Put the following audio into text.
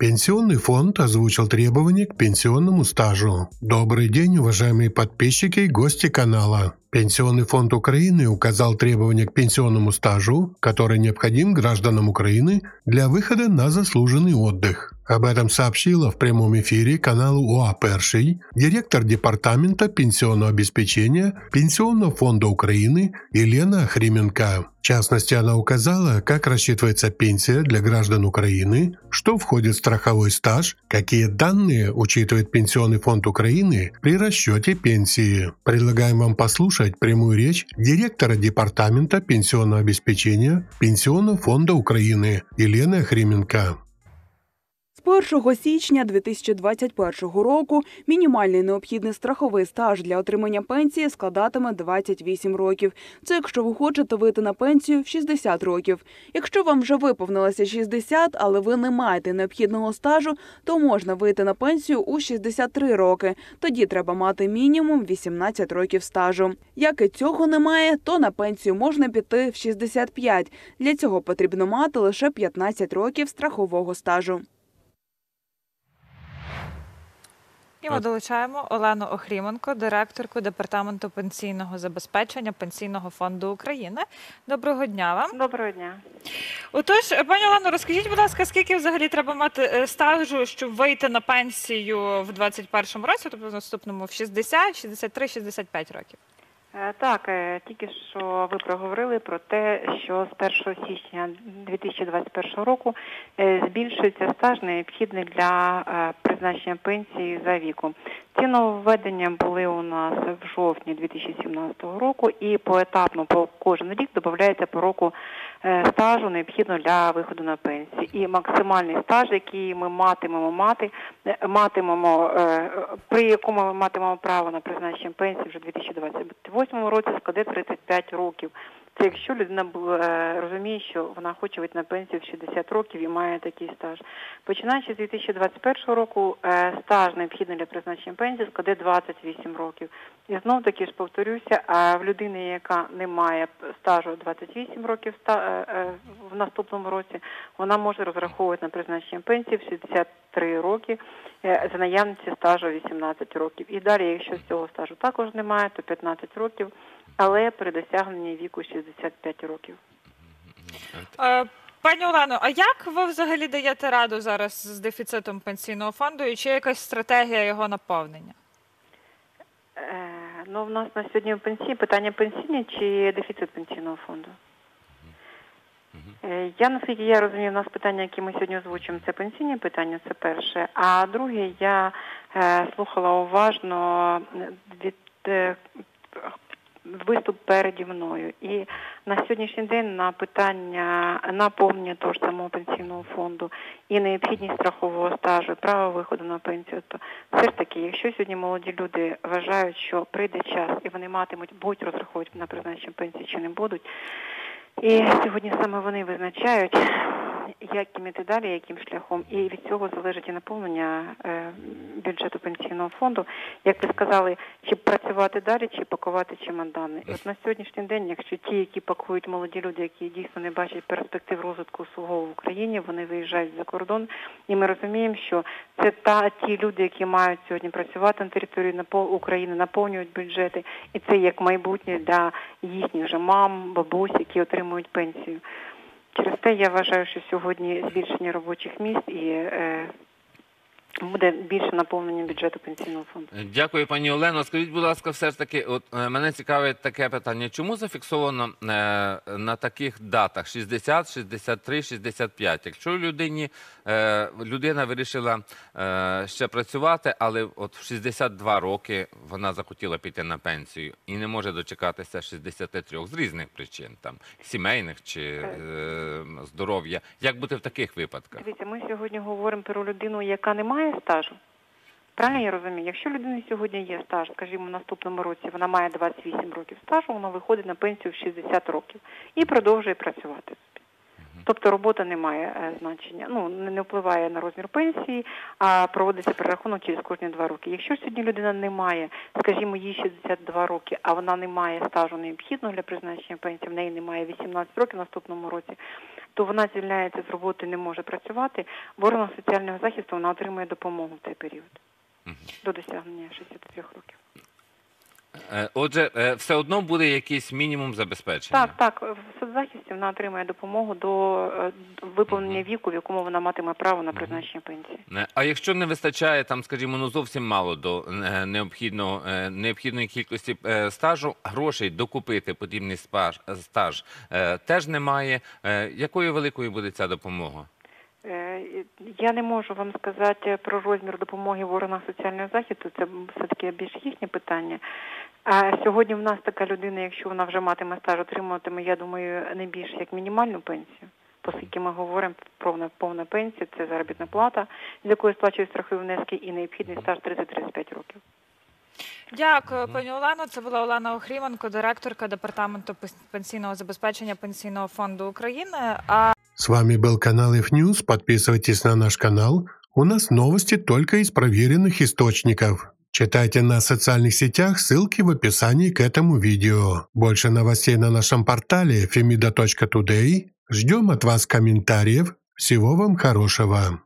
Пенсионный фонд озвучил требования к пенсионному стажу. Добрый день, уважаемые подписчики и гости канала. Пенсионный фонд Украины указал требования к пенсионному стажу, который необходим гражданам Украины для выхода на заслуженный отдых. Об этом сообщила в прямом эфире каналу ОА «Перший» директор Департамента пенсионного обеспечения Пенсионного фонда Украины Елена Хрименко. В частности, она указала, как рассчитывается пенсия для граждан Украины, что входит в страховой стаж, какие данные учитывает Пенсионный фонд Украины при расчете пенсии. Предлагаем вам послушать прямую речь директора Департамента пенсионного обеспечения Пенсионного фонда Украины Елены Хрименко. З 1 січня 2021 року мінімальний необхідний страховий стаж для отримання пенсії складатиме 28 років. Це якщо ви хочете вийти на пенсію в 60 років. Якщо вам вже виповнилося 60, але ви не маєте необхідного стажу, то можна вийти на пенсію у 63 роки. Тоді треба мати мінімум 18 років стажу. Як і цього немає, то на пенсію можна піти в 65. Для цього потрібно мати лише 15 років страхового стажу. І ми долучаємо Олену Охріменко, директорку департаменту пенсійного забезпечення Пенсійного фонду України. Доброго дня вам. Доброго дня. Отож, пані Олено, розкажіть, будь ласка, скільки взагалі треба мати е, стажу, щоб вийти на пенсію в 2021 році, тобто в наступному в 60, 63, 65 років? Е, Так, е, тільки що ви проговорили про те, що з 1 січня 2021 року е, збільшується стаж необхідний для призначення пенсії за віком. Ці нововведення були у нас в жовтні 2017 року і поетапно по кожен рік додається по року е, стажу необхідно для виходу на пенсію. І максимальний стаж, який ми матимемо мати, е, матимемо е, при якому ми матимемо право на призначення пенсії вже у 2028 році, складе 35 років. Це якщо людина е, розуміє, що вона хоче вийти на пенсію в 60 років і має такий стаж. Починаючи з 2021 року, е, стаж необхідний для призначення пенсії складе 28 років. І знов таки ж повторюся, а в людини, яка не має стажу 28 років е, в наступному році, вона може розраховувати на призначення пенсії в 63 роки за наявності стажу 18 років. І далі, якщо цього стажу також немає, то 15 років, але при досягненні віку 65 років. Е, Пані Олено, а як ви взагалі даєте раду зараз з дефіцитом пенсійного фонду і чи є якась стратегія його наповнення? Е, Ну, в нас на сьогодні пенсії питання пенсійні чи дефіцит пенсійного фонду? Е, Я наскільки я розумію, в нас питання, які ми сьогодні озвучуємо, це пенсійні питання, це перше. А друге, я е, слухала уважно від е, виступ переді мною. І на сьогоднішній день на питання наповнення того ж самого пенсійного фонду і необхідність страхового стажу, право виходу на пенсію, то все ж таки, якщо сьогодні молоді люди вважають, що прийде час і вони матимуть, будуть розраховувати на призначення пенсії чи не будуть. І сьогодні саме вони визначають, як іти далі, яким шляхом, і від цього залежить і наповнення е, бюджету пенсійного фонду. Як ви сказали, чи працювати далі, чи пакувати чемодани. От на сьогоднішній день, якщо ті, які пакують молоді люди, які дійсно не бачать перспектив розвитку свого в Україні, вони виїжджають за кордон, і ми розуміємо, що це та ті люди, які мають сьогодні працювати на території України, наповнюють бюджети, і це як майбутнє для їхніх же мам, бабусь, які отримують пенсію. Через те я вважаю, що сьогодні збільшення робочих місць і е, буде більше наповнення бюджету пенсійного фонду. Дякую, пані Олено. Скажіть, будь ласка, все ж таки, от е, мене цікавить таке питання. Чому зафіксовано е, на таких датах 60, 63, 65? Якщо людині е, людина вирішила е, ще працювати, але от в 62 роки вона захотіла піти на пенсію і не може дочекатися 63 з різних причин, там сімейних чи е, здоров'я. Як бути в таких випадках? Дивіться, ми сьогодні говоримо про людину, яка не має стажу. Правильно я розумію? Якщо людини сьогодні є стаж, скажімо, в наступному році вона має 28 років стажу, вона виходить на пенсію в 60 років і продовжує працювати. Тобто робота не має е, значення, ну не впливає на розмір пенсії, а проводиться перерахунок через кожні два роки. Якщо сьогодні людина не має, скажімо, їй 62 роки, а вона не має стажу необхідного для призначення пенсії, в неї немає 18 років в наступному році, то вона звільняється з роботи, не може працювати. В органах соціального захисту вона отримує допомогу в цей період до досягнення 63 років. Е, Отже, е, все одно буде якийсь мінімум забезпечення. Так, так. В соцзахисті вона отримує допомогу до е, виповнення віку, в якому вона матиме право на призначення пенсії. Е, А якщо не вистачає там, скажімо, ну зовсім мало до е, необхідного е, необхідної кількості е, стажу, грошей докупити потрібний спаж, стаж е, теж немає. Е, Якою великою буде ця допомога? Е, Я не можу вам сказати про розмір допомоги в органах соціального захисту. Це все-таки більш їхнє питання. А сьогодні в нас така людина, якщо вона вже матиме стаж, отримуватиме, я думаю, не більше як мінімальну пенсію. Оскільки ми говоримо про повна, пенсія, це заробітна плата, з якої сплачують страхові внески, і необхідний стаж 30-35 років. Дякую, пані Олено. Це була Олена Охріменко, директорка департаменту пенсійного забезпечення Пенсійного фонду України. С вами был канал News. Подписывайтесь на наш канал. У нас новости только из проверенных источников. Читайте на социальных сетях, ссылки в описании к этому видео. Больше новостей на нашем портале femida.today. Ждем от вас комментариев. Всего вам хорошего.